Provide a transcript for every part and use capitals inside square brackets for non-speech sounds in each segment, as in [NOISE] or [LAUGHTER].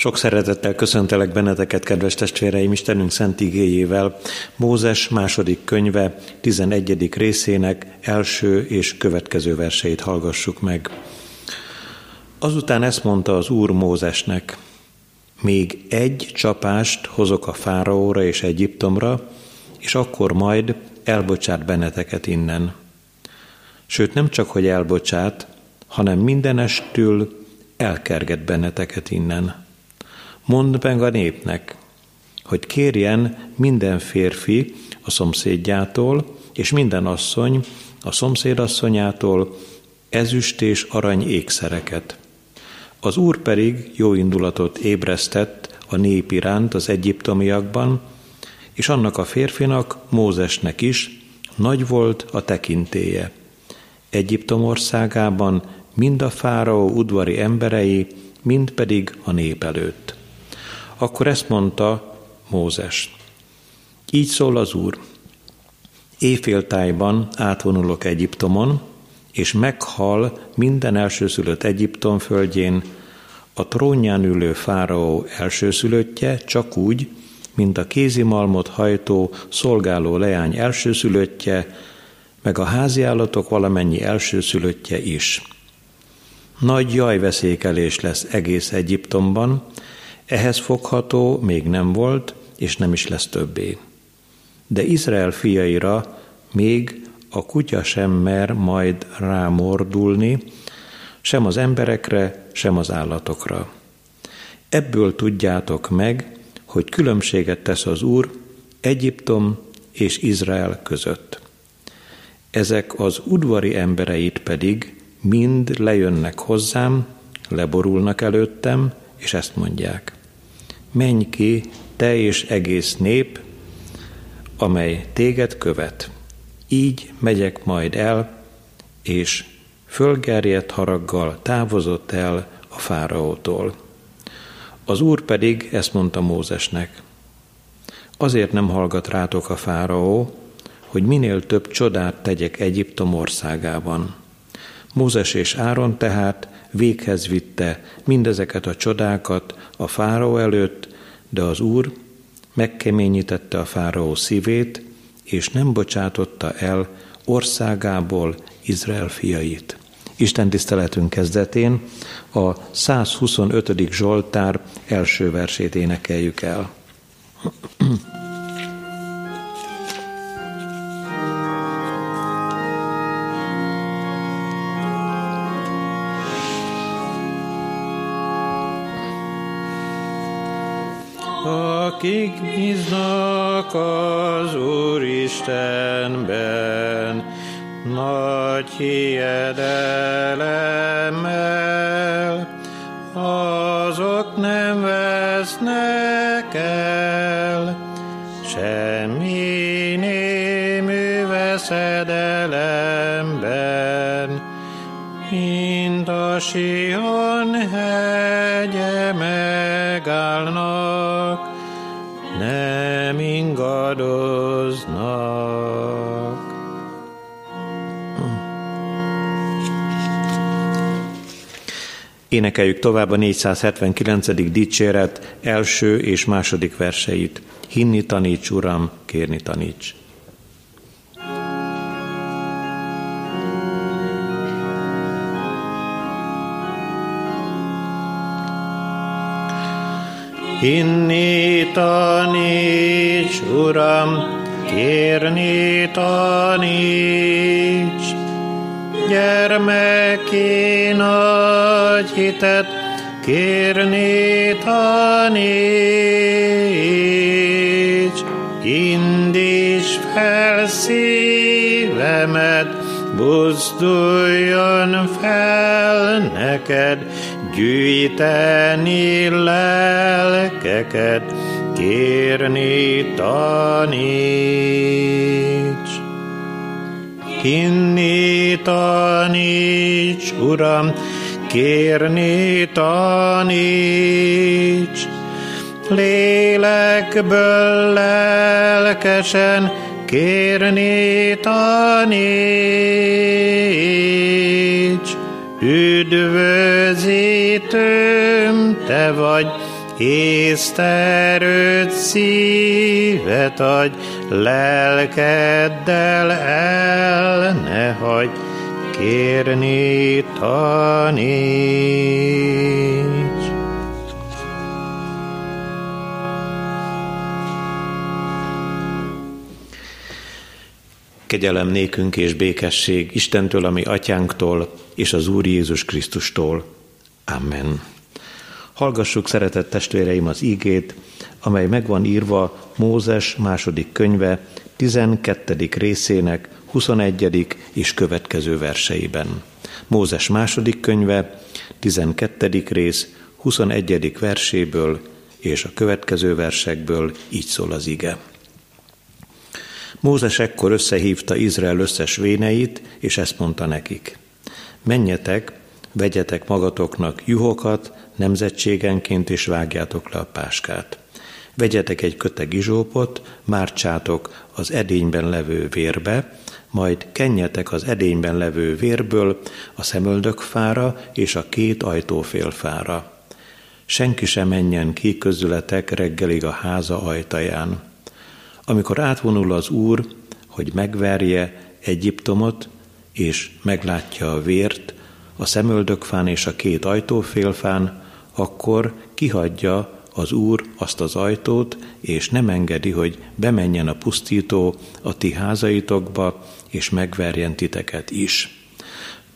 Sok szeretettel köszöntelek benneteket, kedves testvéreim, Istenünk szent igéjével. Mózes második könyve 11. részének első és következő verseit hallgassuk meg. Azután ezt mondta az Úr Mózesnek, még egy csapást hozok a fáraóra és Egyiptomra, és akkor majd elbocsát benneteket innen. Sőt, nem csak, hogy elbocsát, hanem mindenestül elkerget benneteket innen. Mondd meg a népnek, hogy kérjen minden férfi a szomszédjától, és minden asszony a szomszédasszonyától ezüst és arany ékszereket. Az úr pedig jó indulatot ébresztett a nép iránt az egyiptomiakban, és annak a férfinak, Mózesnek is nagy volt a tekintéje. Egyiptom országában mind a fáraó udvari emberei, mind pedig a nép előtt. Akkor ezt mondta Mózes. Így szól az Úr. Éjféltájban átvonulok Egyiptomon, és meghal minden elsőszülött Egyiptom földjén a trónján ülő fáraó elsőszülöttje, csak úgy, mint a kézimalmot hajtó szolgáló leány elsőszülöttje, meg a háziállatok valamennyi elsőszülöttje is. Nagy jajveszékelés lesz egész Egyiptomban, ehhez fogható még nem volt, és nem is lesz többé. De Izrael fiaira még a kutya sem mer majd rámordulni, sem az emberekre, sem az állatokra. Ebből tudjátok meg, hogy különbséget tesz az Úr Egyiptom és Izrael között. Ezek az udvari embereit pedig mind lejönnek hozzám, leborulnak előttem, és ezt mondják menj ki, te és egész nép, amely téged követ. Így megyek majd el, és fölgerjedt haraggal távozott el a fáraótól. Az úr pedig ezt mondta Mózesnek. Azért nem hallgat rátok a fáraó, hogy minél több csodát tegyek Egyiptom országában. Mózes és Áron tehát véghez vitte mindezeket a csodákat a fáraó előtt, de az Úr megkeményítette a fáraó szívét, és nem bocsátotta el országából Izrael fiait. Isten tiszteletünk kezdetén a 125. Zsoltár első versét énekeljük el. Akik bíznak az Úristenben, nagy hiedelemmel, azok nem vesznek el, semmi némű veszedelemben, mint a Sion Énekeljük tovább a 479. dicséret első és második verseit. Hinni taníts, Uram, kérni taníts. Hinni taníts, Uram, kérni taníts. Gyermeki nagy hitet kérni taníts. Indíts fel szívemet, buzduljon fel neked, gyűjteni lelkeket, kérni taníts. Hinni taníts, Uram, kérni taníts. Lélekből lelkesen kérni taníts Üdvözítőm, te vagy, észt erőt szívet adj, lelkeddel el ne hagy, kérni taníts. Kegyelem nékünk és békesség Istentől, ami atyánktól, és az Úr Jézus Krisztustól. Amen. Hallgassuk, szeretett testvéreim, az ígét, amely megvan írva Mózes második könyve 12. részének 21. és következő verseiben. Mózes második könyve 12. rész 21. verséből és a következő versekből így szól az ige. Mózes ekkor összehívta Izrael összes véneit, és ezt mondta nekik. Menjetek, vegyetek magatoknak juhokat, nemzetségenként, és vágjátok le a páskát. Vegyetek egy köteg izsópot, márcsátok az edényben levő vérbe, majd kenjetek az edényben levő vérből a szemöldök fára és a két ajtófél fára. Senki sem menjen ki közületek reggelig a háza ajtaján. Amikor átvonul az Úr, hogy megverje Egyiptomot, és meglátja a vért, a szemöldökfán és a két ajtófélfán, akkor kihagyja az Úr azt az ajtót, és nem engedi, hogy bemenjen a pusztító a ti házaitokba, és megverjen titeket is.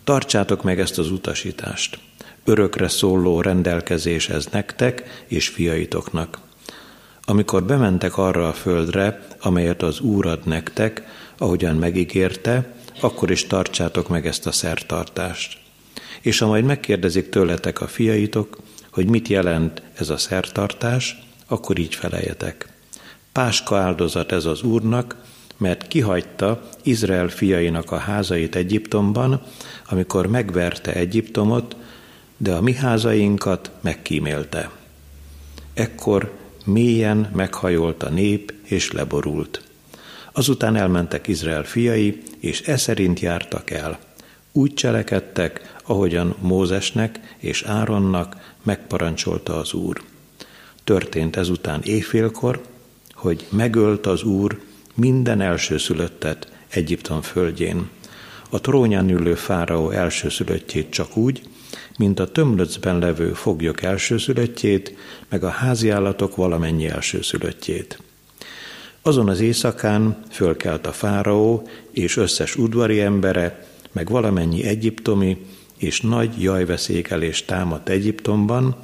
Tartsátok meg ezt az utasítást. Örökre szóló rendelkezés ez nektek és fiaitoknak. Amikor bementek arra a földre, amelyet az Úr ad nektek, ahogyan megígérte, akkor is tartsátok meg ezt a szertartást. És ha majd megkérdezik tőletek a fiaitok, hogy mit jelent ez a szertartás, akkor így feleljetek. Páska áldozat ez az Úrnak, mert kihagyta Izrael fiainak a házait Egyiptomban, amikor megverte Egyiptomot, de a mi házainkat megkímélte. Ekkor mélyen meghajolt a nép, és leborult. Azután elmentek Izrael fiai, és e szerint jártak el. Úgy cselekedtek, ahogyan Mózesnek és Áronnak megparancsolta az Úr. Történt ezután éjfélkor, hogy megölt az Úr minden elsőszülöttet Egyiptom földjén. A trónján ülő fáraó elsőszülöttjét csak úgy, mint a tömlöcben levő foglyok elsőszülöttjét, meg a háziállatok valamennyi elsőszülöttjét. Azon az éjszakán fölkelt a fáraó és összes udvari embere, meg valamennyi egyiptomi, és nagy jajveszékelés támadt Egyiptomban,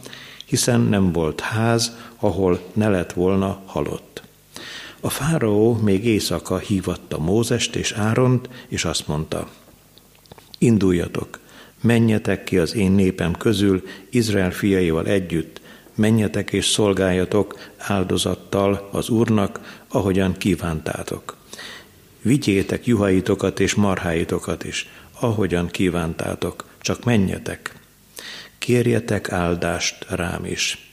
hiszen nem volt ház, ahol ne lett volna halott. A fáraó még éjszaka hívatta Mózest és Áront, és azt mondta, induljatok, menjetek ki az én népem közül Izrael fiaival együtt, menjetek és szolgáljatok áldozattal az Úrnak, ahogyan kívántátok. Vigyétek juhaitokat és marháitokat is, ahogyan kívántátok, csak menjetek. Kérjetek áldást rám is.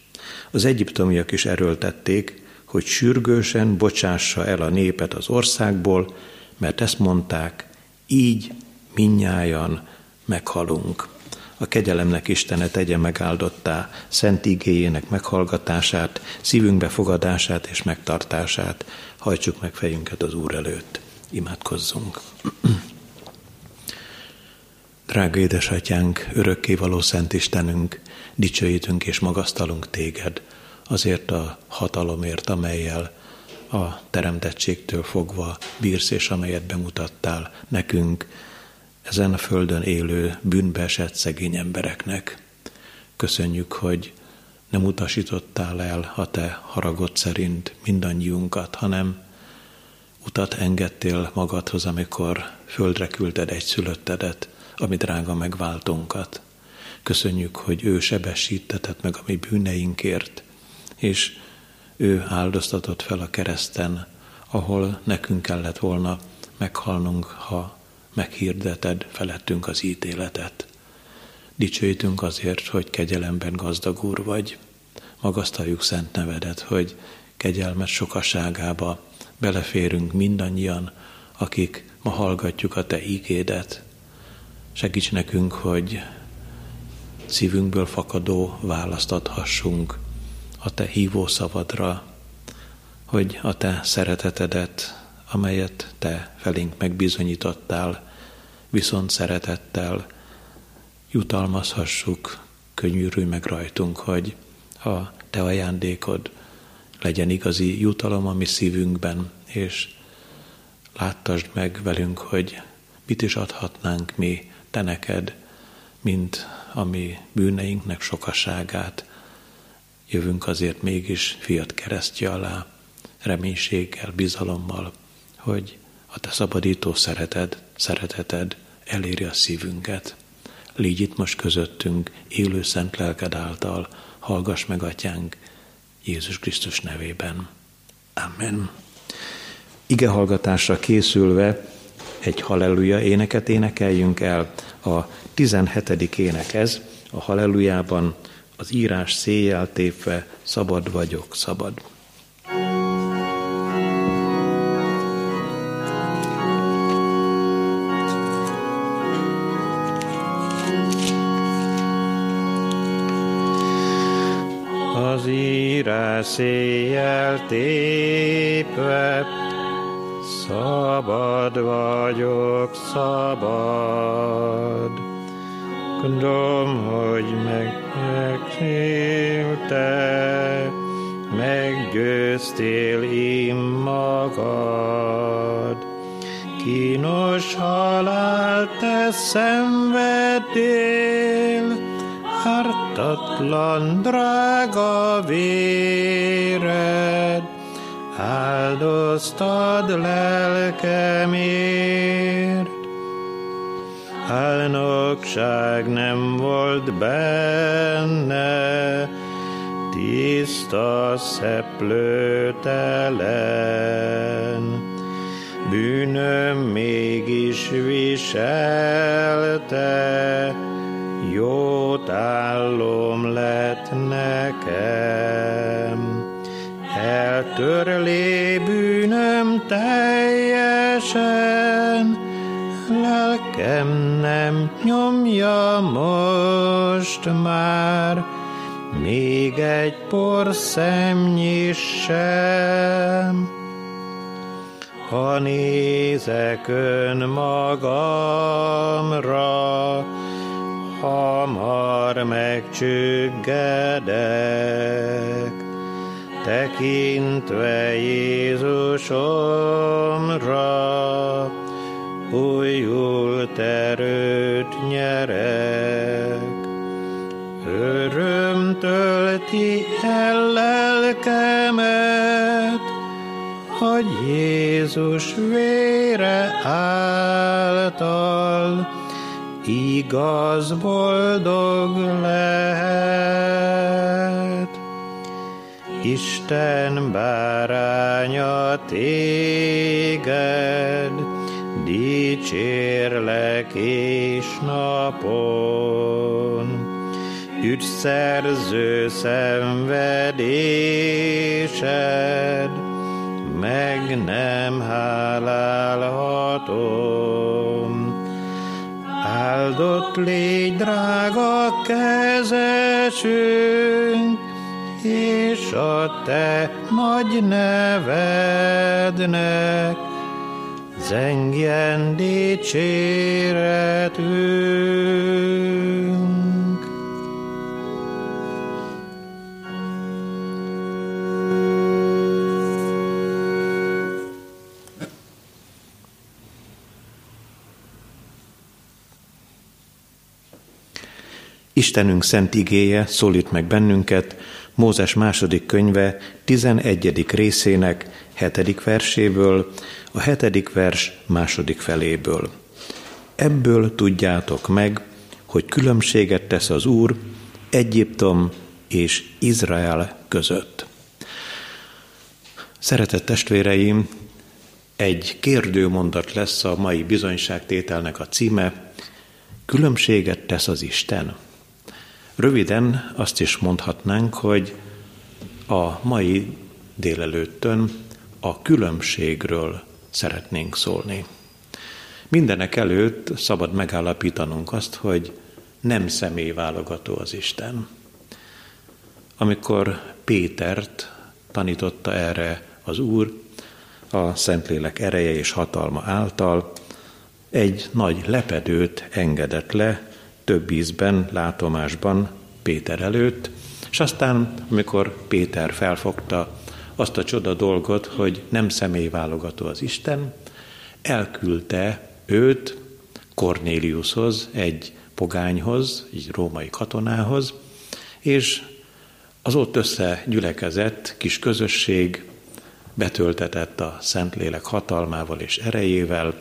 Az egyiptomiak is erőltették, hogy sürgősen bocsássa el a népet az országból, mert ezt mondták, így minnyájan meghalunk. A kegyelemnek Istene tegye megáldottá szent igéjének meghallgatását, szívünkbe fogadását és megtartását. Hajtsuk meg fejünket az Úr előtt. Imádkozzunk. [CLEARS THROAT] Drága édesatyánk, örökkévaló Szent Istenünk, dicsőítünk és magasztalunk téged azért a hatalomért, amelyel a teremtettségtől fogva bírsz, és amelyet bemutattál nekünk, ezen a földön élő bűnbe esett szegény embereknek. Köszönjük, hogy nem utasítottál el a te haragod szerint mindannyiunkat, hanem utat engedtél magadhoz, amikor földre küldted egy szülöttedet, ami drága megváltunkat. Köszönjük, hogy ő sebesítetett meg a mi bűneinkért, és ő áldoztatott fel a kereszten, ahol nekünk kellett volna meghalnunk, ha meghirdeted felettünk az ítéletet. Dicsőítünk azért, hogy kegyelemben gazdag úr vagy. Magasztaljuk szent nevedet, hogy kegyelmet sokaságába beleférünk mindannyian, akik ma hallgatjuk a Te ígédet. Segíts nekünk, hogy szívünkből fakadó választ adhassunk a te hívó szavadra, hogy a te szeretetedet, amelyet te felénk megbizonyítottál, viszont szeretettel jutalmazhassuk, könnyűrülj meg rajtunk, hogy a te ajándékod legyen igazi jutalom a mi szívünkben, és láttasd meg velünk, hogy mit is adhatnánk mi te neked, mint a mi bűneinknek sokaságát. Jövünk azért mégis fiat keresztje alá, reménységgel, bizalommal, hogy a te szabadító szereted, szereteted eléri a szívünket. Légy itt most közöttünk, élő szent lelked által, hallgass meg, atyánk, Jézus Krisztus nevében. Amen. Ige hallgatásra készülve egy halleluja éneket énekeljünk el. A 17. ének ez, a hallelujában az írás széjjel tépve, szabad vagyok, szabad. Az írás széjjel tépve, Szabad vagyok, szabad. Gondolom, hogy meg, megcélte, meggyőztél én magad. Kínos halál te szenvedél, ártatlan drága véred, áldoztad lelkemért. Álnokság nem volt benne, tiszta szeplőtelen. Bűnöm mégis viselte, jót állom lett nekem eltörlé bűnöm teljesen, lelkem nem nyomja most már, még egy porszemnyi sem. Ha nézek önmagamra, hamar megcsüggedek tekintve Jézusomra, újult erőt nyerek. Öröm tölti el lelkemet, hogy Jézus vére által igaz boldog lehet. Isten báránya téged, dicsérlek és napon. Ügyszerző szenvedésed, meg nem hálálhatom. Áldott légy, drága kezesünk, és a te nagy nevednek zengjen dicséretünk. Istenünk szent igéje szólít meg bennünket, Mózes második könyve 11. részének 7. verséből, a 7. vers második feléből. Ebből tudjátok meg, hogy különbséget tesz az Úr Egyiptom és Izrael között. Szeretett testvéreim, egy kérdőmondat lesz a mai bizonyságtételnek a címe, különbséget tesz az Isten. Röviden azt is mondhatnánk, hogy a mai délelőttön a különbségről szeretnénk szólni. Mindenek előtt szabad megállapítanunk azt, hogy nem személyválogató az Isten. amikor Pétert tanította erre az Úr, a Szentlélek ereje és hatalma által, egy nagy lepedőt engedett le több ízben, látomásban Péter előtt, és aztán, amikor Péter felfogta azt a csoda dolgot, hogy nem személyválogató az Isten, elküldte őt Kornéliushoz, egy pogányhoz, egy római katonához, és az ott összegyülekezett kis közösség betöltetett a Szentlélek hatalmával és erejével,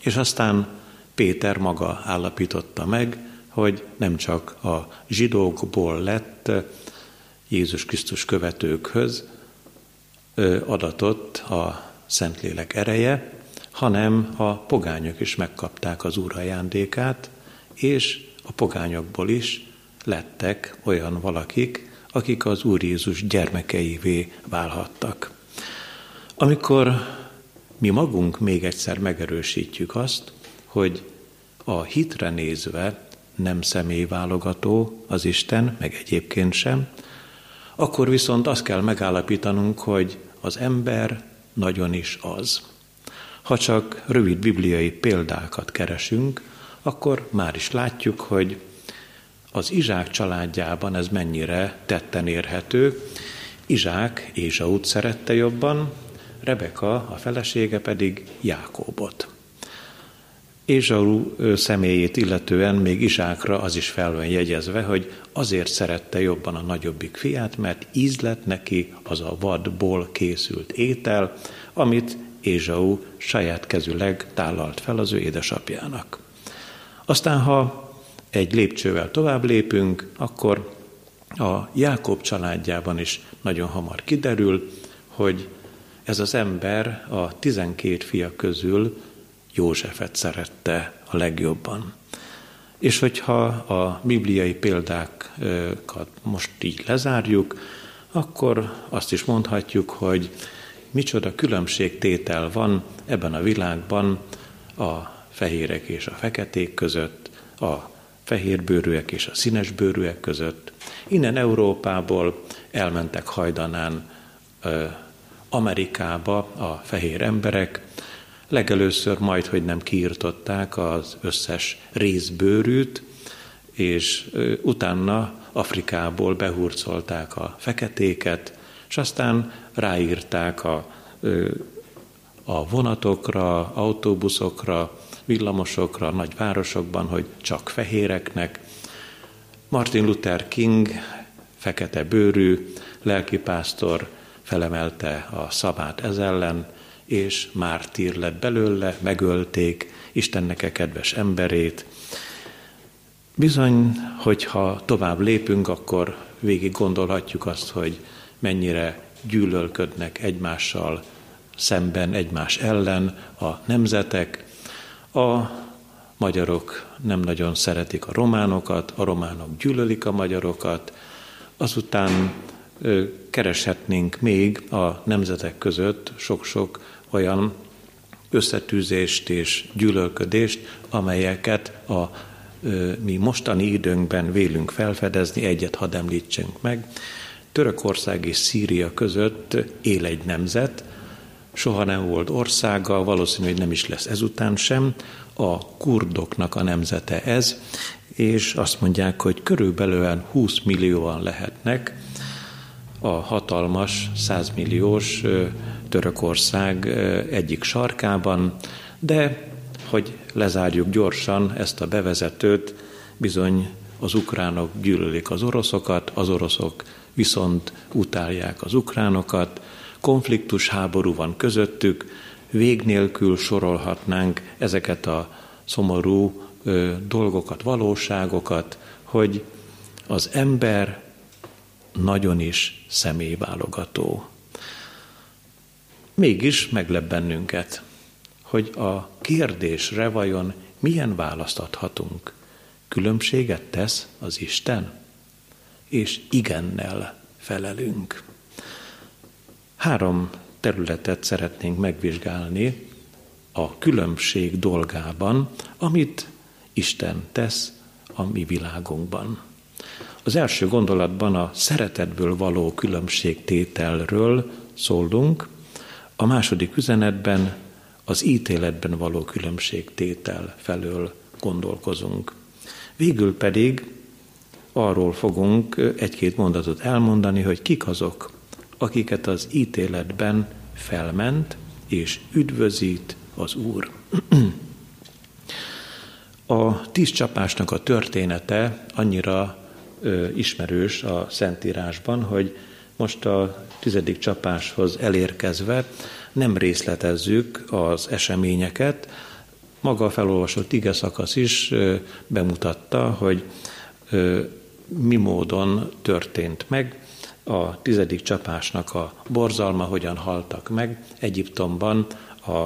és aztán Péter maga állapította meg, hogy nem csak a zsidókból lett Jézus Krisztus követőkhöz adatott a Szentlélek ereje, hanem a pogányok is megkapták az Úr ajándékát, és a pogányokból is lettek olyan valakik, akik az Úr Jézus gyermekeivé válhattak. Amikor mi magunk még egyszer megerősítjük azt, hogy a hitre nézve nem személyválogató az Isten, meg egyébként sem, akkor viszont azt kell megállapítanunk, hogy az ember nagyon is az. Ha csak rövid bibliai példákat keresünk, akkor már is látjuk, hogy az Izsák családjában ez mennyire tetten érhető. Izsák Ézsaut szerette jobban, Rebeka, a felesége pedig Jákóbot. Ézsau személyét illetően még Izsákra az is fel van jegyezve, hogy azért szerette jobban a nagyobbik fiát, mert íz lett neki az a vadból készült étel, amit Ézsau saját kezüleg tállalt fel az ő édesapjának. Aztán, ha egy lépcsővel tovább lépünk, akkor a Jákob családjában is nagyon hamar kiderül, hogy ez az ember a tizenkét fia közül Józsefet szerette a legjobban. És hogyha a bibliai példákat most így lezárjuk, akkor azt is mondhatjuk, hogy micsoda különbségtétel van ebben a világban a fehérek és a feketék között, a fehérbőrűek és a színesbőrűek között. Innen Európából elmentek hajdanán Amerikába a fehér emberek, legelőször majd, hogy nem kiirtották az összes részbőrűt, és utána Afrikából behurcolták a feketéket, és aztán ráírták a, a vonatokra, autóbuszokra, villamosokra, nagy városokban, hogy csak fehéreknek. Martin Luther King, fekete bőrű, lelkipásztor felemelte a szabát ez ellen, és mártír lett belőle, megölték Istennek -e kedves emberét. Bizony, hogyha tovább lépünk, akkor végig gondolhatjuk azt, hogy mennyire gyűlölködnek egymással szemben, egymás ellen a nemzetek, a magyarok nem nagyon szeretik a románokat, a románok gyűlölik a magyarokat, azután kereshetnénk még a nemzetek között sok-sok olyan összetűzést és gyűlölködést, amelyeket a mi mostani időnkben vélünk felfedezni, egyet hadd említsünk meg. Törökország és Szíria között él egy nemzet, soha nem volt országa, valószínű, hogy nem is lesz ezután sem. A kurdoknak a nemzete ez, és azt mondják, hogy körülbelül 20 millióan lehetnek a hatalmas, 100 milliós Törökország egyik sarkában, de hogy lezárjuk gyorsan ezt a bevezetőt, bizony az ukránok gyűlölik az oroszokat, az oroszok viszont utálják az ukránokat, konfliktus háború van közöttük, vég nélkül sorolhatnánk ezeket a szomorú ö, dolgokat, valóságokat, hogy az ember nagyon is személyválogató. Mégis meglep bennünket, hogy a kérdésre vajon milyen választ adhatunk. Különbséget tesz az Isten? És igennel felelünk. Három területet szeretnénk megvizsgálni a különbség dolgában, amit Isten tesz a mi világunkban. Az első gondolatban a szeretetből való különbségtételről szólunk, a második üzenetben az ítéletben való különbségtétel felől gondolkozunk. Végül pedig arról fogunk egy-két mondatot elmondani, hogy kik azok, akiket az ítéletben felment és üdvözít az Úr. [CLEARS THROAT] A tíz csapásnak a története annyira ö, ismerős a Szentírásban, hogy most a tizedik csapáshoz elérkezve nem részletezzük az eseményeket. Maga a felolvasott ige szakasz is bemutatta, hogy mi módon történt meg a tizedik csapásnak a borzalma, hogyan haltak meg Egyiptomban a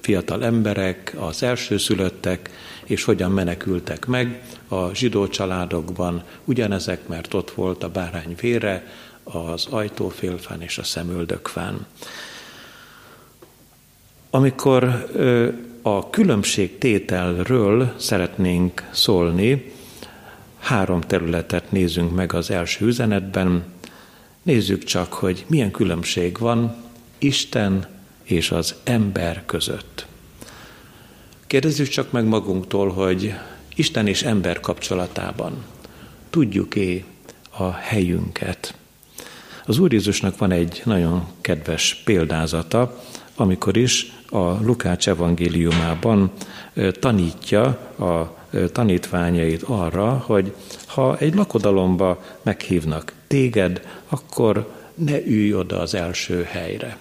fiatal emberek, az elsőszülöttek, és hogyan menekültek meg a zsidó családokban, ugyanezek, mert ott volt a bárány vére, az ajtófélfán és a szemöldökfán. Amikor a különbség tételről szeretnénk szólni, három területet nézünk meg az első üzenetben. Nézzük csak, hogy milyen különbség van Isten és az ember között. Kérdezzük csak meg magunktól, hogy Isten és ember kapcsolatában tudjuk-e a helyünket. Az Úr Jézusnak van egy nagyon kedves példázata, amikor is a Lukács evangéliumában tanítja a tanítványait arra, hogy ha egy lakodalomba meghívnak téged, akkor ne ülj oda az első helyre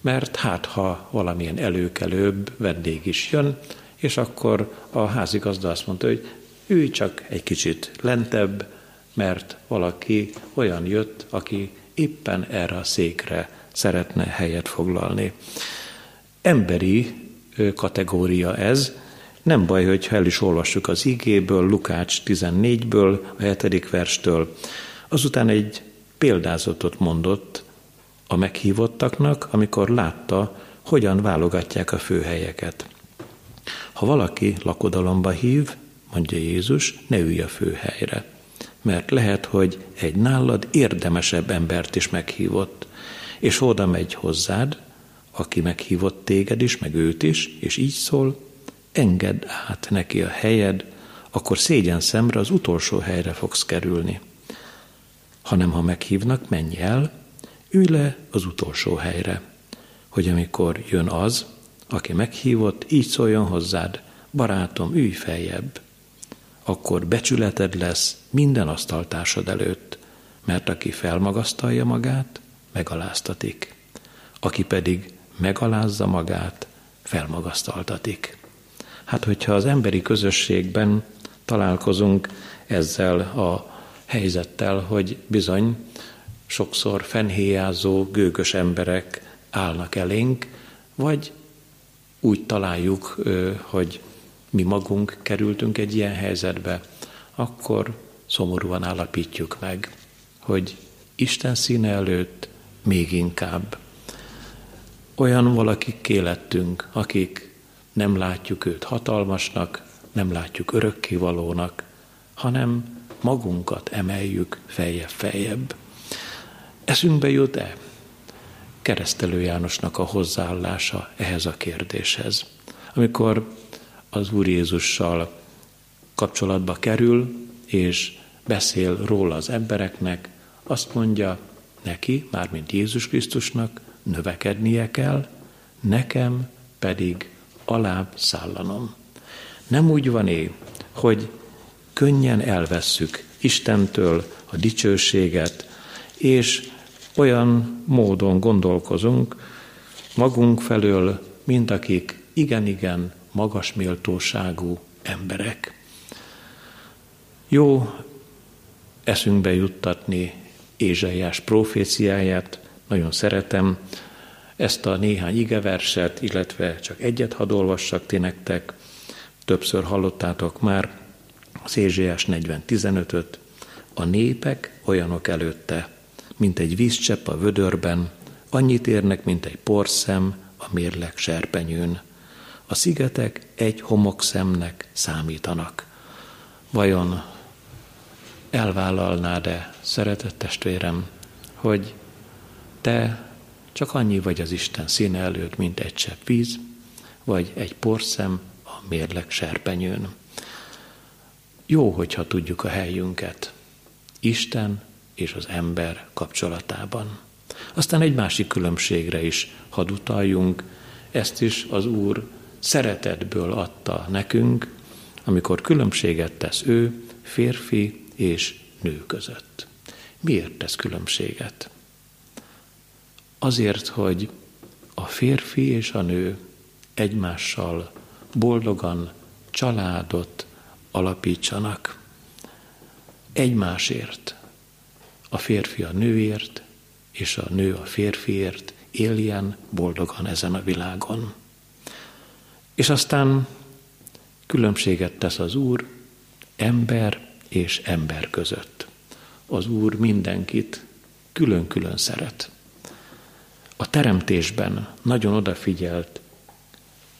mert hát ha valamilyen előkelőbb vendég is jön, és akkor a házigazda azt mondta, hogy ülj csak egy kicsit lentebb, mert valaki olyan jött, aki éppen erre a székre szeretne helyet foglalni. Emberi kategória ez, nem baj, hogy el is olvassuk az igéből, Lukács 14-ből, a 7. verstől. Azután egy példázatot mondott a meghívottaknak, amikor látta, hogyan válogatják a főhelyeket. Ha valaki lakodalomba hív, mondja Jézus, ne ülj a főhelyre, mert lehet, hogy egy nálad érdemesebb embert is meghívott, és oda megy hozzád, aki meghívott téged is, meg őt is, és így szól, engedd át neki a helyed, akkor szégyen szemre az utolsó helyre fogsz kerülni. Hanem ha meghívnak, menj el, ülj le az utolsó helyre, hogy amikor jön az, aki meghívott, így szóljon hozzád, barátom, ülj feljebb, akkor becsületed lesz minden asztaltársad előtt, mert aki felmagasztalja magát, megaláztatik, aki pedig megalázza magát, felmagasztaltatik. Hát, hogyha az emberi közösségben találkozunk ezzel a helyzettel, hogy bizony sokszor fenhéjázó, gőgös emberek állnak elénk, vagy úgy találjuk, hogy mi magunk kerültünk egy ilyen helyzetbe, akkor szomorúan állapítjuk meg, hogy Isten színe előtt még inkább olyan valakik kélettünk, akik nem látjuk őt hatalmasnak, nem látjuk örökkévalónak, hanem magunkat emeljük feljebb-feljebb. Eszünkbe jut-e keresztelő Jánosnak a hozzáállása ehhez a kérdéshez? Amikor az Úr Jézussal kapcsolatba kerül, és beszél róla az embereknek, azt mondja neki, mármint Jézus Krisztusnak, növekednie kell, nekem pedig alább szállanom. Nem úgy van é, hogy könnyen elvesszük Istentől a dicsőséget, és olyan módon gondolkozunk magunk felől, mint akik igen-igen magas méltóságú emberek. Jó eszünkbe juttatni Ézsaiás proféciáját, nagyon szeretem ezt a néhány igeverset, illetve csak egyet hadd olvassak ti nektek, többször hallottátok már az Ézsaiás 40.15-öt, a népek olyanok előtte, mint egy vízcsepp a vödörben, annyit érnek, mint egy porszem a mérleg serpenyőn. A szigetek egy homokszemnek számítanak. Vajon elvállalnád-e, szeretett testvérem, hogy te csak annyi vagy az Isten színe előtt, mint egy csepp víz, vagy egy porszem a mérleg serpenyőn. Jó, hogyha tudjuk a helyünket. Isten és az ember kapcsolatában. Aztán egy másik különbségre is hadd utaljunk, ezt is az Úr szeretetből adta nekünk, amikor különbséget tesz ő, férfi és nő között. Miért tesz különbséget? Azért, hogy a férfi és a nő egymással boldogan családot alapítsanak. Egymásért, a férfi a nőért, és a nő a férfiért éljen boldogan ezen a világon. És aztán különbséget tesz az Úr ember és ember között. Az Úr mindenkit külön-külön szeret. A teremtésben nagyon odafigyelt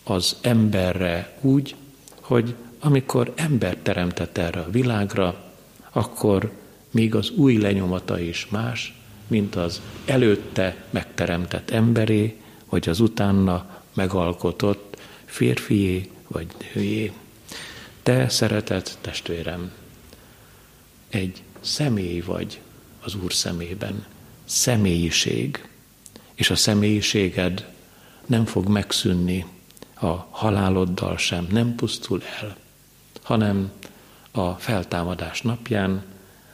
az emberre úgy, hogy amikor ember teremtett erre a világra, akkor még az új lenyomata is más, mint az előtte megteremtett emberé, vagy az utána megalkotott férfié vagy nőjé. Te, szeretett testvérem, egy személy vagy az Úr szemében, személyiség, és a személyiséged nem fog megszűnni a haláloddal sem, nem pusztul el, hanem a feltámadás napján,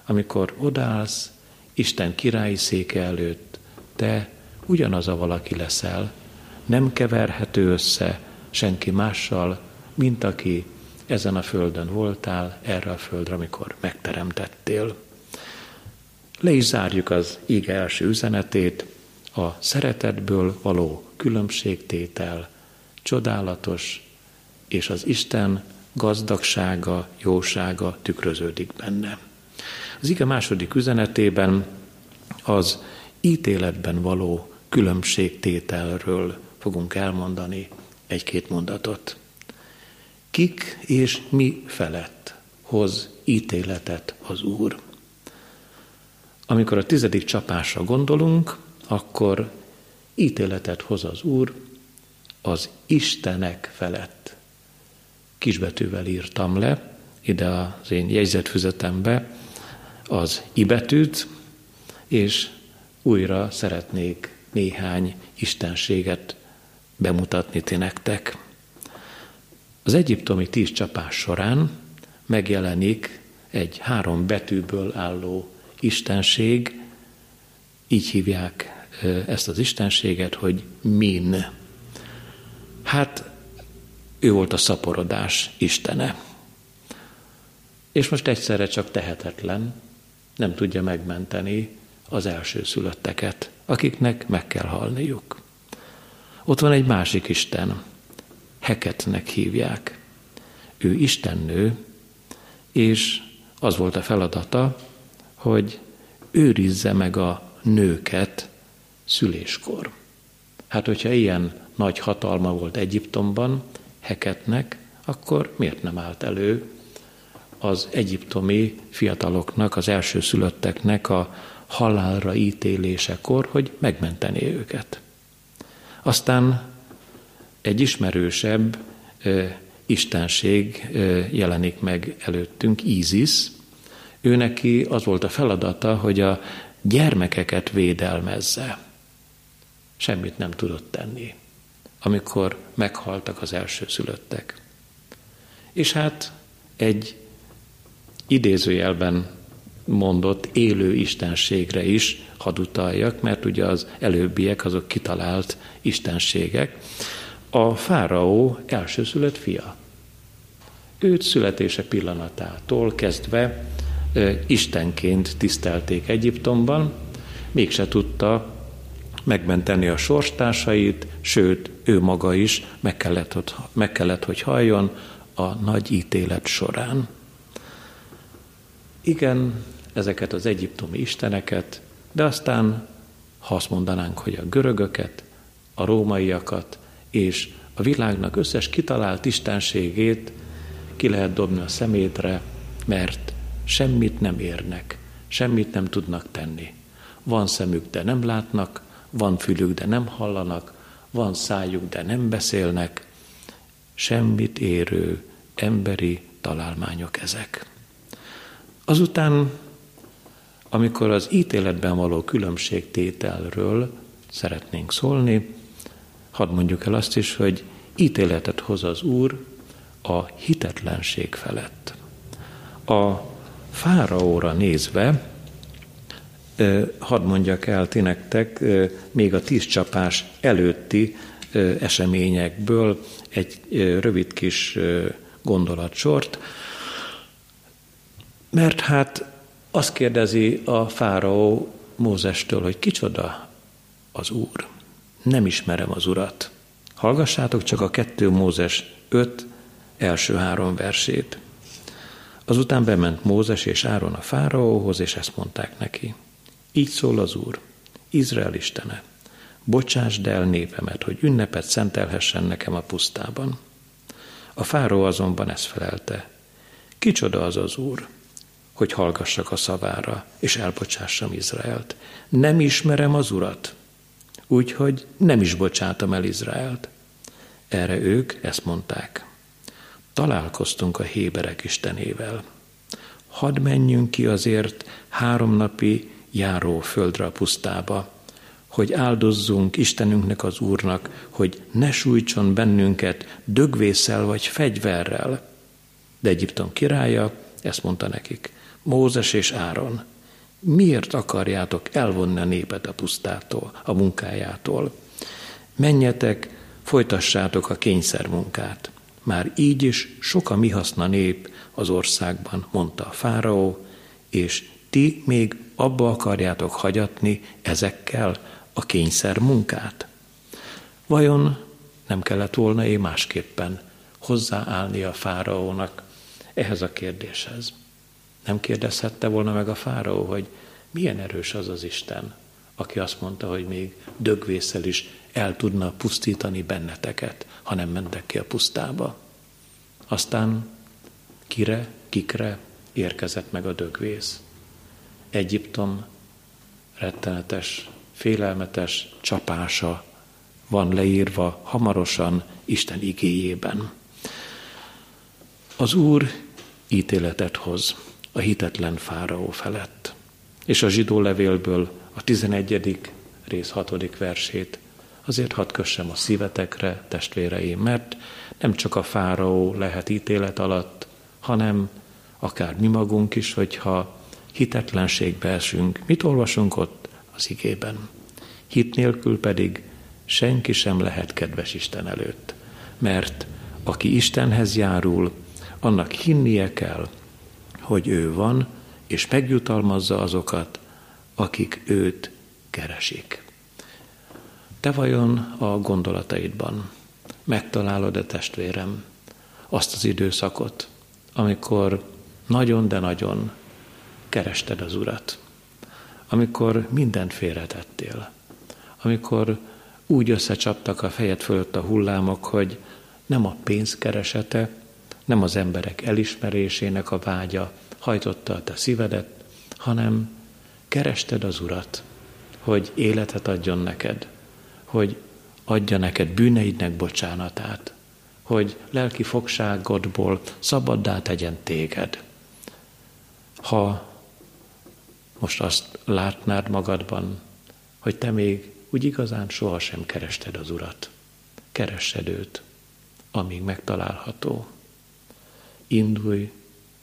amikor odállsz Isten királyi széke előtt, te ugyanaz a valaki leszel, nem keverhető össze senki mással, mint aki ezen a földön voltál, erre a földre, amikor megteremtettél. Le is zárjuk az íge első üzenetét, a szeretetből való különbségtétel, csodálatos, és az Isten gazdagsága, jósága tükröződik benne. Az ige második üzenetében az ítéletben való különbségtételről fogunk elmondani egy-két mondatot. Kik és mi felett hoz ítéletet az Úr? Amikor a tizedik csapásra gondolunk, akkor ítéletet hoz az Úr az Istenek felett. Kisbetűvel írtam le, ide az én jegyzetfüzetembe az ibetűt, és újra szeretnék néhány istenséget bemutatni ti nektek. Az egyiptomi tíz csapás során megjelenik egy három betűből álló istenség, így hívják ezt az istenséget, hogy Min. Hát ő volt a szaporodás istene. És most egyszerre csak tehetetlen, nem tudja megmenteni az első szülötteket, akiknek meg kell halniuk. Ott van egy másik Isten, Heketnek hívják. Ő istennő, és az volt a feladata, hogy őrizze meg a nőket szüléskor. Hát, hogyha ilyen nagy hatalma volt Egyiptomban, Heketnek, akkor miért nem állt elő az egyiptomi fiataloknak, az első szülötteknek a halálra ítélésekor, hogy megmenteni őket. Aztán egy ismerősebb ö, istenség ö, jelenik meg előttünk, Ízis. Ő neki az volt a feladata, hogy a gyermekeket védelmezze. Semmit nem tudott tenni, amikor meghaltak az első szülöttek. És hát egy idézőjelben mondott élő istenségre is hadd utaljak, mert ugye az előbbiek azok kitalált istenségek. A fáraó elsőszülött fia. Őt születése pillanatától kezdve istenként tisztelték Egyiptomban, mégse tudta megmenteni a sorstársait, sőt, ő maga is meg kellett, meg kellett, hogy halljon a nagy ítélet során. Igen, ezeket az egyiptomi isteneket, de aztán, ha azt mondanánk, hogy a görögöket, a rómaiakat és a világnak összes kitalált istenségét ki lehet dobni a szemétre, mert semmit nem érnek, semmit nem tudnak tenni. Van szemük, de nem látnak, van fülük, de nem hallanak, van szájuk, de nem beszélnek. Semmit érő emberi találmányok ezek. Azután, amikor az ítéletben való különbségtételről szeretnénk szólni, hadd mondjuk el azt is, hogy ítéletet hoz az Úr a hitetlenség felett. A fáraóra nézve, hadd mondjak el ti nektek, még a tíz csapás előtti eseményekből egy rövid kis gondolatsort, mert hát azt kérdezi a fáraó Mózestől, hogy kicsoda az Úr. Nem ismerem az Urat. Hallgassátok csak a kettő Mózes 5 első három versét. Azután bement Mózes és Áron a fáraóhoz, és ezt mondták neki. Így szól az Úr, Izrael Istene, bocsásd el népemet, hogy ünnepet szentelhessen nekem a pusztában. A fáraó azonban ezt felelte. Kicsoda az az Úr, hogy hallgassak a szavára, és elbocsássam Izraelt. Nem ismerem az Urat, úgyhogy nem is bocsátom el Izraelt. Erre ők ezt mondták. Találkoztunk a héberek istenével. Hadd menjünk ki azért három napi járó földre a pusztába, hogy áldozzunk Istenünknek az Úrnak, hogy ne sújtson bennünket dögvészel vagy fegyverrel. De Egyiptom királya ezt mondta nekik, Mózes és Áron, miért akarjátok elvonni a népet a pusztától, a munkájától? Menjetek, folytassátok a kényszermunkát. Már így is sok a mi haszna nép az országban, mondta a fáraó, és ti még abba akarjátok hagyatni ezekkel a kényszer munkát? Vajon nem kellett volna én másképpen hozzáállni a fáraónak ehhez a kérdéshez? Nem kérdezhette volna meg a fáraó, hogy milyen erős az az Isten, aki azt mondta, hogy még dögvészel is el tudna pusztítani benneteket, ha nem mentek ki a pusztába. Aztán kire, kikre érkezett meg a dögvész. Egyiptom rettenetes, félelmetes csapása van leírva hamarosan Isten igéjében. Az Úr ítéletet hoz a hitetlen fáraó felett. És a zsidó levélből a 11. rész 6. versét azért hadd kössem a szívetekre, testvéreim, mert nem csak a fáraó lehet ítélet alatt, hanem akár mi magunk is, hogyha hitetlenségbe esünk. Mit olvasunk ott az igében? Hit nélkül pedig senki sem lehet kedves Isten előtt, mert aki Istenhez járul, annak hinnie kell, hogy ő van, és megjutalmazza azokat, akik őt keresik. Te vajon a gondolataidban megtalálod-e testvérem azt az időszakot, amikor nagyon, de nagyon kerested az Urat, amikor mindent félretettél, amikor úgy összecsaptak a fejed fölött a hullámok, hogy nem a pénz keresete, nem az emberek elismerésének a vágya hajtotta a te szívedet, hanem kerested az Urat, hogy életet adjon neked, hogy adja neked bűneidnek bocsánatát, hogy lelki fogságodból szabaddá tegyen téged. Ha most azt látnád magadban, hogy te még úgy igazán sohasem kerested az Urat, keressed őt, amíg megtalálható. Indulj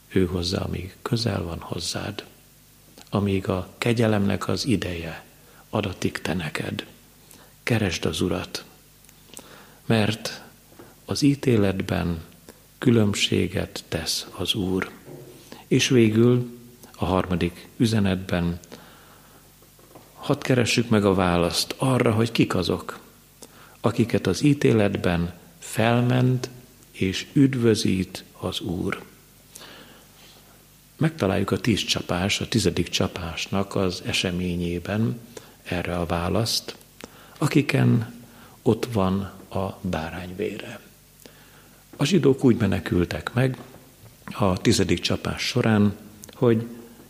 ő hozzá, amíg közel van hozzád, amíg a kegyelemnek az ideje adatik te neked. Keresd az Urat, mert az ítéletben különbséget tesz az Úr. És végül a harmadik üzenetben hadd keressük meg a választ arra, hogy kik azok, akiket az ítéletben felment és üdvözít az Úr. Megtaláljuk a tíz csapás, a tizedik csapásnak az eseményében erre a választ, akiken ott van a bárányvére. A zsidók úgy menekültek meg a tizedik csapás során, hogy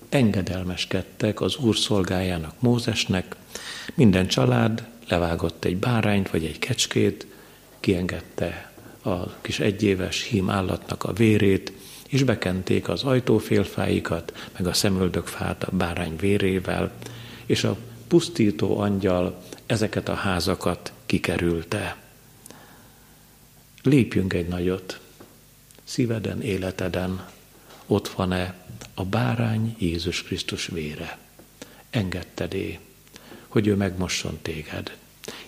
engedelmeskedtek az Úr szolgájának Mózesnek, minden család levágott egy bárányt vagy egy kecskét, kiengedte a kis egyéves hím állatnak a vérét, és bekenték az ajtófélfáikat, meg a szemöldökfát a bárány vérével, és a pusztító angyal ezeket a házakat kikerülte. Lépjünk egy nagyot, szíveden, életeden, ott van-e a bárány Jézus Krisztus vére. Engedted-é, hogy ő megmosson téged.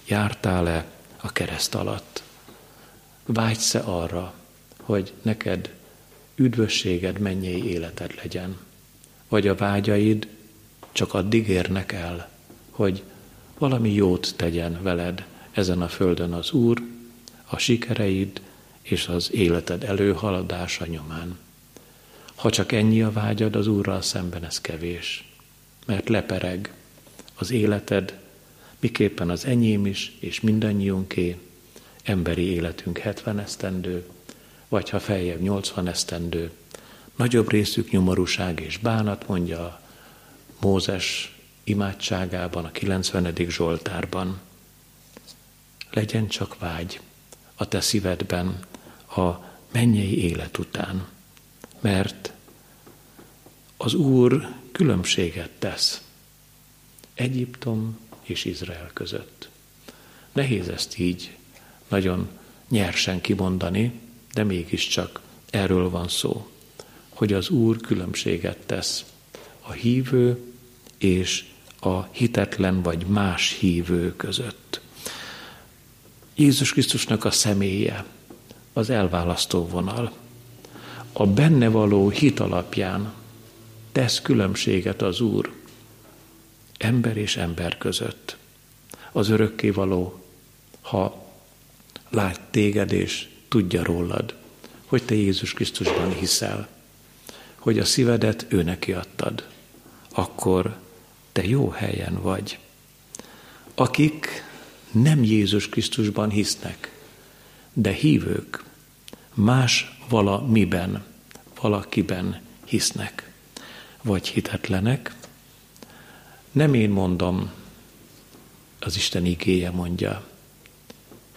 Jártál-e a kereszt alatt? Vágysz-e arra, hogy neked üdvösséged, mennyei életed legyen? Vagy a vágyaid csak addig érnek el, hogy valami jót tegyen veled ezen a földön az Úr, a sikereid és az életed előhaladása nyomán. Ha csak ennyi a vágyad az Úrral szemben, ez kevés, mert lepereg az életed, miképpen az enyém is, és mindannyiunké, emberi életünk 70 esztendő, vagy ha feljebb 80 esztendő, nagyobb részük nyomorúság és bánat, mondja Mózes imádságában, a 90. Zsoltárban. Legyen csak vágy a te szívedben a mennyei élet után, mert az Úr különbséget tesz Egyiptom és Izrael között. Nehéz ezt így nagyon nyersen kimondani, de mégiscsak erről van szó, hogy az Úr különbséget tesz a hívő és a hitetlen vagy más hívő között. Jézus Krisztusnak a személye az elválasztó vonal. A benne való hit alapján tesz különbséget az Úr ember és ember között. Az örökkévaló, ha lát téged és tudja rólad, hogy te Jézus Krisztusban hiszel, hogy a szívedet ő neki adtad, akkor te jó helyen vagy. Akik nem Jézus Krisztusban hisznek, de hívők, más valamiben, valakiben hisznek, vagy hitetlenek. Nem én mondom, az Isten igéje mondja.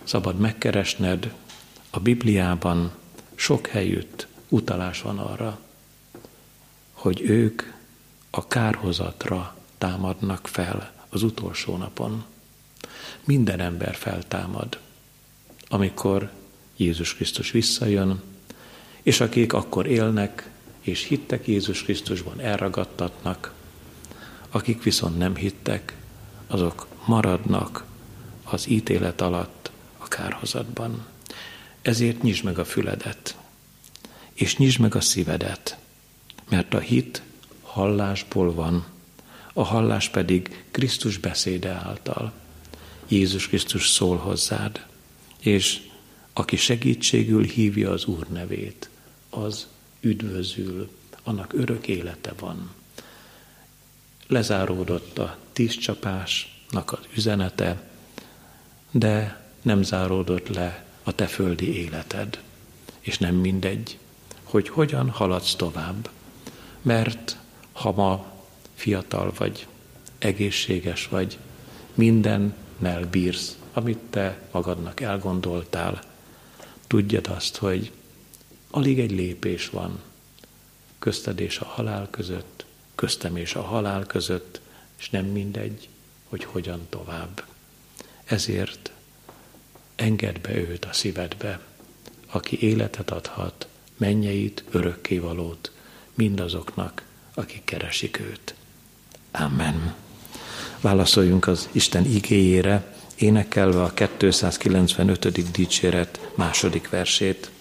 Szabad megkeresned, a Bibliában sok helyütt utalás van arra, hogy ők a kárhozatra támadnak fel az utolsó napon. Minden ember feltámad, amikor Jézus Krisztus visszajön, és akik akkor élnek és hittek Jézus Krisztusban, elragadtatnak, akik viszont nem hittek, azok maradnak az ítélet alatt kárhozatban. Ezért nyisd meg a füledet, és nyisd meg a szívedet, mert a hit hallásból van, a hallás pedig Krisztus beszéde által. Jézus Krisztus szól hozzád, és aki segítségül hívja az Úr nevét, az üdvözül, annak örök élete van. Lezáródott a tízcsapásnak az üzenete, de nem záródott le a te földi életed. És nem mindegy, hogy hogyan haladsz tovább. Mert ha ma fiatal vagy, egészséges vagy, mindennel bírsz, amit te magadnak elgondoltál, tudjad azt, hogy alig egy lépés van közted és a halál között, köztem és a halál között, és nem mindegy, hogy hogyan tovább. Ezért engedd be őt a szívedbe, aki életet adhat, mennyeit, örökkévalót mindazoknak, akik keresik őt. Amen. Válaszoljunk az Isten igéjére, énekelve a 295. dicséret második versét.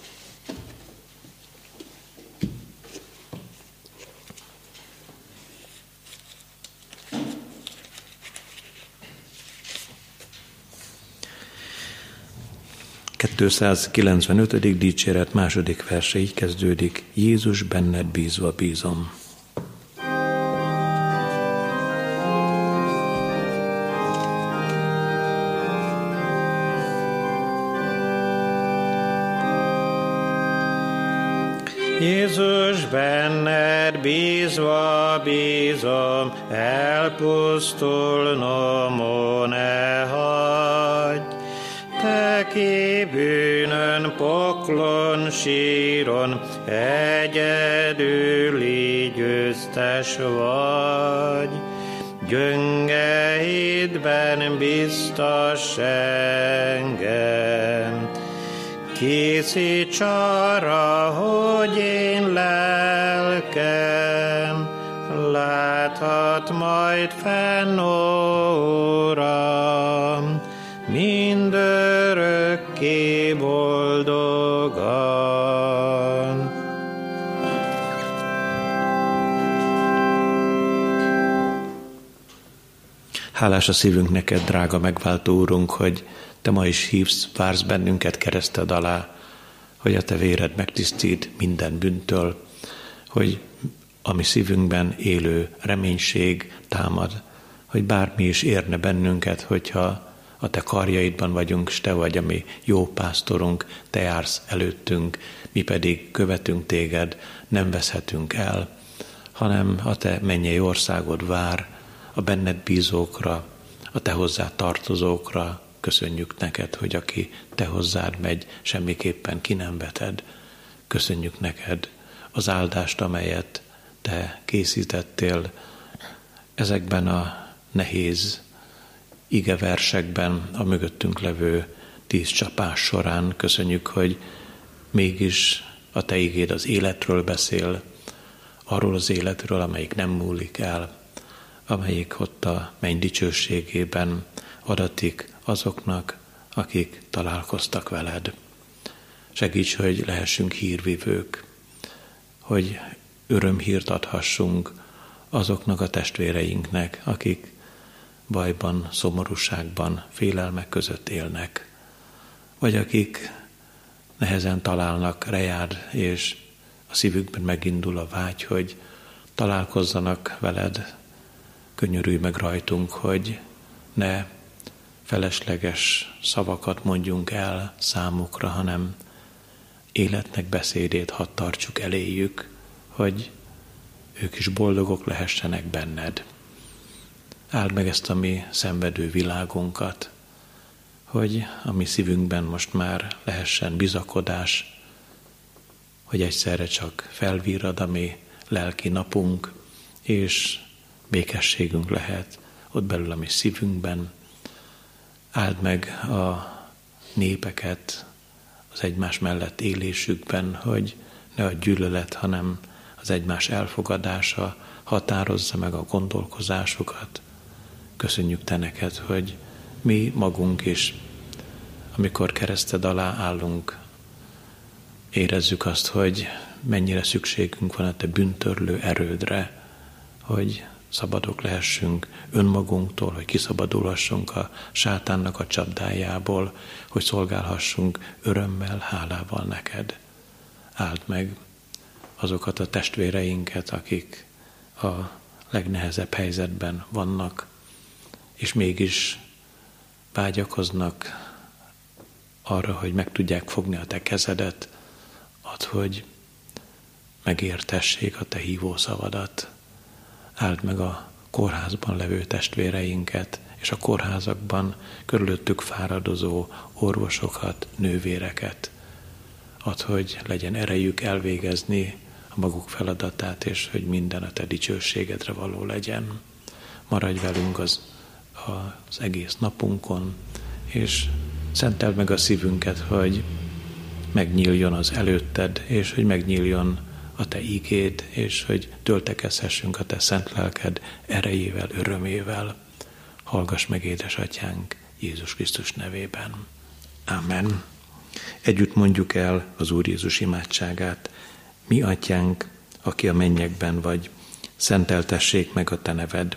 295. dicséret második verse így kezdődik. Jézus benned bízva bízom. Jézus, benned bízva bízom, elpusztulnom, ne hagyj. Te ki bűnön, poklon, síron, egyedüli győztes vagy. Gyöngeidben biztos engem, Készíts arra, hogy én lelkem láthat majd fenn, Uram, mindörökké boldogan. Hálás a szívünk neked, drága megváltó úrunk, hogy te ma is hívsz, vársz bennünket kereszted alá, hogy a te véred megtisztít minden bűntől, hogy a mi szívünkben élő reménység támad, hogy bármi is érne bennünket, hogyha a te karjaidban vagyunk, és te vagy a mi jó pásztorunk, te jársz előttünk, mi pedig követünk téged, nem veszhetünk el, hanem a te mennyei országod vár a benned bízókra, a te hozzá tartozókra, Köszönjük neked, hogy aki te hozzád megy, semmiképpen ki nem veted. Köszönjük neked az áldást, amelyet te készítettél ezekben a nehéz igeversekben, a mögöttünk levő tíz csapás során. Köszönjük, hogy mégis a te igéd az életről beszél, arról az életről, amelyik nem múlik el, amelyik ott a menny dicsőségében adatik azoknak, akik találkoztak veled. Segíts, hogy lehessünk hírvivők, hogy örömhírt adhassunk azoknak a testvéreinknek, akik bajban, szomorúságban, félelmek között élnek, vagy akik nehezen találnak rejád, és a szívükben megindul a vágy, hogy találkozzanak veled, könyörülj meg rajtunk, hogy ne felesleges szavakat mondjunk el számukra, hanem életnek beszédét hadd tartsuk eléjük, hogy ők is boldogok lehessenek benned. Áld meg ezt a mi szenvedő világunkat, hogy a mi szívünkben most már lehessen bizakodás, hogy egyszerre csak felvírad a mi lelki napunk, és békességünk lehet ott belül a mi szívünkben, áld meg a népeket az egymás mellett élésükben, hogy ne a gyűlölet, hanem az egymás elfogadása határozza meg a gondolkozásukat. Köszönjük Te neked, hogy mi magunk is, amikor kereszted alá állunk, érezzük azt, hogy mennyire szükségünk van a Te bűntörlő erődre, hogy szabadok lehessünk önmagunktól, hogy kiszabadulhassunk a sátánnak a csapdájából, hogy szolgálhassunk örömmel, hálával neked. Áld meg azokat a testvéreinket, akik a legnehezebb helyzetben vannak, és mégis vágyakoznak arra, hogy meg tudják fogni a te kezedet, ad, hogy megértessék a te hívó szavadat áld meg a kórházban levő testvéreinket, és a kórházakban körülöttük fáradozó orvosokat, nővéreket. Add, hogy legyen erejük elvégezni a maguk feladatát, és hogy minden a te dicsőségedre való legyen. Maradj velünk az, az egész napunkon, és szenteld meg a szívünket, hogy megnyíljon az előtted, és hogy megnyíljon a Te ígéd, és hogy töltekezhessünk a Te szent lelked erejével, örömével. Hallgass meg, édesatyánk, Jézus Krisztus nevében. Amen. Együtt mondjuk el az Úr Jézus imádságát. Mi, atyánk, aki a mennyekben vagy, szenteltessék meg a Te neved,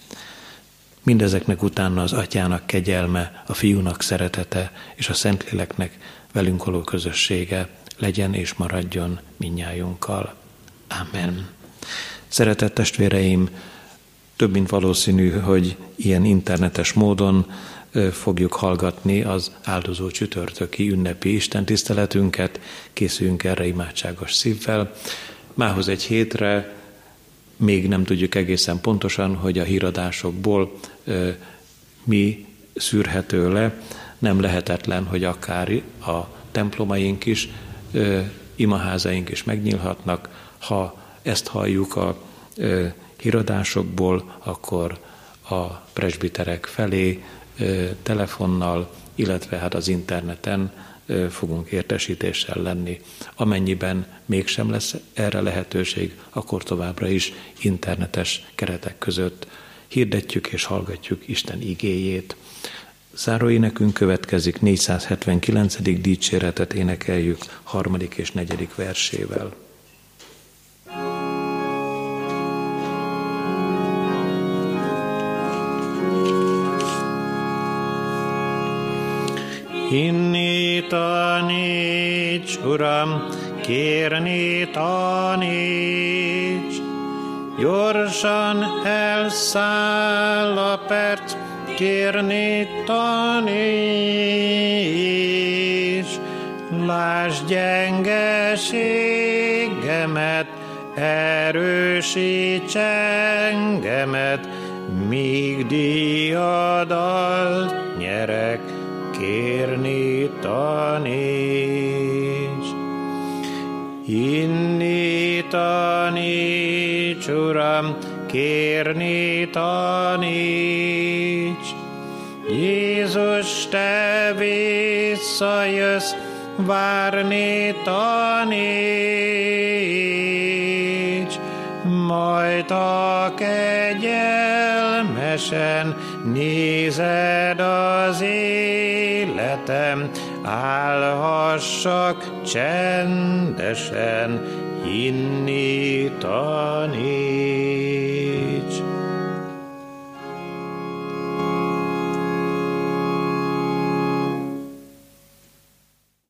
Mindezeknek utána az atyának kegyelme, a fiúnak szeretete és a Szentléleknek velünk való közössége legyen és maradjon minnyájunkkal. Amen. Szeretett testvéreim, több mint valószínű, hogy ilyen internetes módon fogjuk hallgatni az áldozó csütörtöki ünnepi Isten tiszteletünket, készüljünk erre imádságos szívvel. Mához egy hétre még nem tudjuk egészen pontosan, hogy a híradásokból mi szűrhető le. Nem lehetetlen, hogy akár a templomaink is, imaházaink is megnyílhatnak. Ha ezt halljuk a híradásokból, akkor a presbiterek felé telefonnal, illetve hát az interneten fogunk értesítéssel lenni. Amennyiben mégsem lesz erre lehetőség, akkor továbbra is internetes keretek között hirdetjük és hallgatjuk Isten igéjét. Zárói nekünk következik 479. dicséretet énekeljük harmadik és negyedik versével. Hinni taníts, Uram, kérni taníts, gyorsan elszáll a perc, kérni taníts. Lásd gyengeségemet, erősíts engemet, míg diadalt nyerek kérni taníts. Inni taníts, Uram, kérni taníts. Jézus, te visszajössz, várni taníts, majd a kegyelmesen nézed az életem, állhassak csendesen, hinni taníts.